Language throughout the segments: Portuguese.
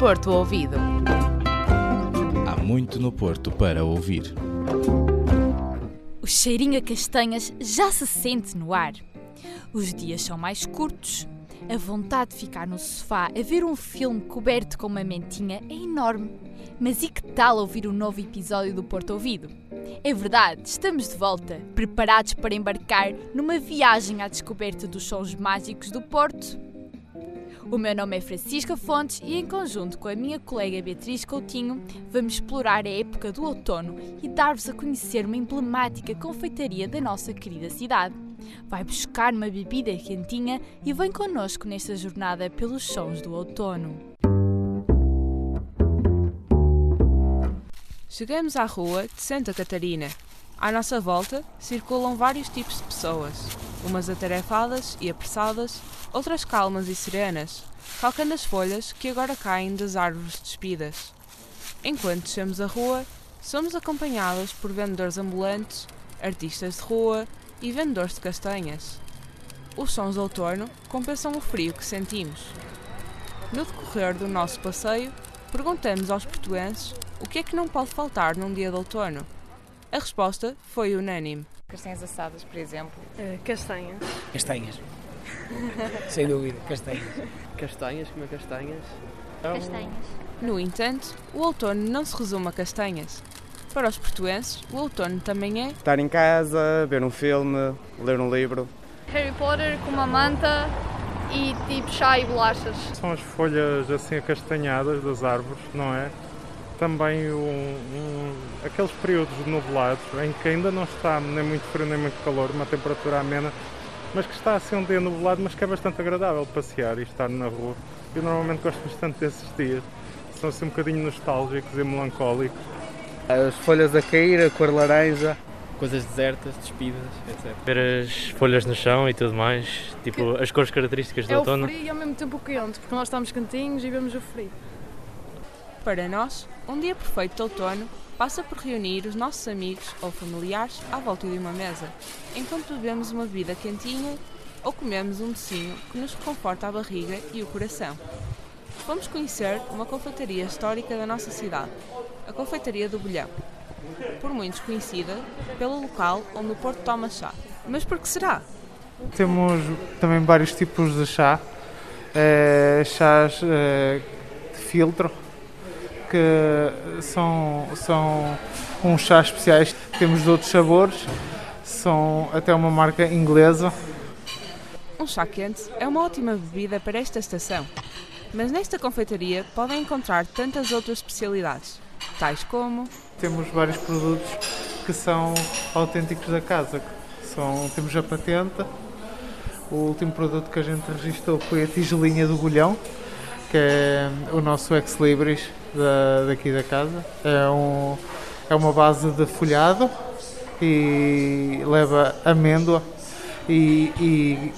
Porto Ouvido. Há muito no Porto para ouvir. O cheirinho a castanhas já se sente no ar. Os dias são mais curtos. A vontade de ficar no sofá a ver um filme coberto com uma mentinha é enorme. Mas e que tal ouvir um novo episódio do Porto Ouvido? É verdade, estamos de volta, preparados para embarcar numa viagem à descoberta dos sons mágicos do Porto. O meu nome é Francisca Fontes e, em conjunto com a minha colega Beatriz Coutinho, vamos explorar a época do outono e dar-vos a conhecer uma emblemática confeitaria da nossa querida cidade. Vai buscar uma bebida quentinha e vem connosco nesta jornada pelos sons do outono. Chegamos à rua de Santa Catarina. À nossa volta circulam vários tipos de pessoas, umas atarefadas e apressadas, outras calmas e serenas, calcando as folhas que agora caem das árvores despidas. Enquanto descemos a rua, somos acompanhados por vendedores ambulantes, artistas de rua e vendedores de castanhas. Os sons do outono compensam o frio que sentimos. No decorrer do nosso passeio, perguntamos aos portuenses o que é que não pode faltar num dia de outono. A resposta foi unânime. Castanhas assadas, por exemplo. Uh, castanhas. Castanhas. Sem dúvida, castanhas. Castanhas, comer castanhas. Castanhas. No entanto, o outono não se resume a castanhas. Para os portuenses, o outono também é estar em casa, ver um filme, ler um livro. Harry Potter com uma manta e tipo chá e bolachas. São as folhas assim acastanhadas das árvores, não é? Também um, um, aqueles períodos nublados em que ainda não está nem muito frio nem muito calor, uma temperatura amena, mas que está assim um dia nublado, mas que é bastante agradável passear e estar na rua. Eu normalmente gosto bastante desses dias, são assim um bocadinho nostálgicos e melancólicos. As folhas a cair, a cor laranja. Coisas desertas, despidas, etc. Ver as folhas no chão e tudo mais, tipo as cores características do é outono. É o frio e ao mesmo tempo quente, porque nós estamos cantinhos e vemos o frio. Para nós, um dia perfeito de outono passa por reunir os nossos amigos ou familiares à volta de uma mesa, enquanto bebemos uma bebida quentinha ou comemos um docinho que nos reconforta a barriga e o coração. Vamos conhecer uma confeitaria histórica da nossa cidade, a Confeitaria do Bolhão, por muitos conhecida pelo local onde o Porto toma chá. Mas por que será? Temos também vários tipos de chá, é, chás é, de filtro, que são, são uns chás especiais. Temos de outros sabores, são até uma marca inglesa. Um chá quente é uma ótima bebida para esta estação, mas nesta confeitaria podem encontrar tantas outras especialidades, tais como... Temos vários produtos que são autênticos da casa. São, temos a patente, o último produto que a gente registrou foi a tigelinha do bolhão, que é o nosso ex-libris da, daqui da casa. É, um, é uma base de folhado e leva amêndoa e, e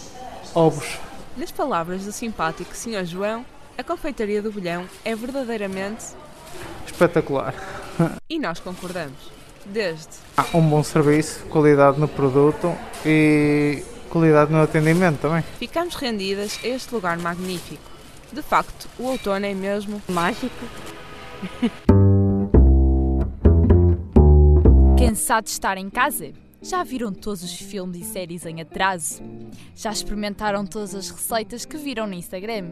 ovos. Nas palavras do simpático Sr. João, a confeitaria do Bolhão é verdadeiramente espetacular. E nós concordamos. Desde Há um bom serviço, qualidade no produto e qualidade no atendimento também. Ficamos rendidas a este lugar magnífico. De facto, o outono é mesmo mágico. Cansado de estar em casa? Já viram todos os filmes e séries em atraso? Já experimentaram todas as receitas que viram no Instagram?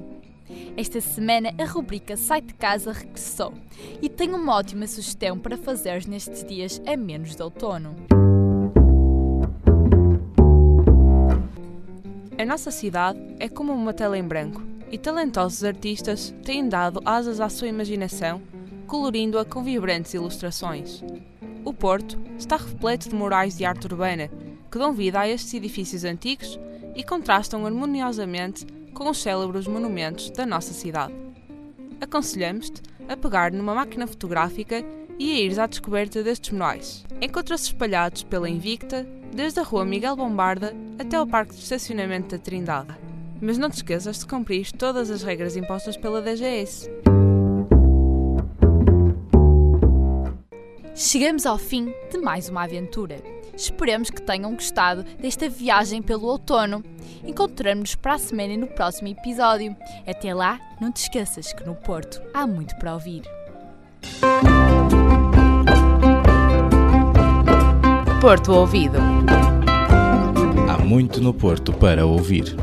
Esta semana a rubrica Sai de Casa regressou e tenho uma ótima sugestão para fazeres nestes dias a menos de outono. A nossa cidade é como uma tela em branco e talentosos artistas têm dado asas à sua imaginação, colorindo-a com vibrantes ilustrações. O Porto está repleto de murais de arte urbana que dão vida a estes edifícios antigos e contrastam harmoniosamente com os célebres monumentos da nossa cidade. Aconselhamos-te a pegar numa máquina fotográfica e a ires à descoberta destes murais. Encontra-se espalhados pela Invicta, desde a rua Miguel Bombarda até ao parque de estacionamento da Trindade. Mas não te esqueças de cumprir todas as regras impostas pela DGS. Chegamos ao fim de mais uma aventura. Esperemos que tenham gostado desta viagem pelo outono. Encontramos-nos para a semana no próximo episódio. Até lá, não te esqueças que no Porto há muito para ouvir. Porto Ouvido. Há muito no Porto para ouvir.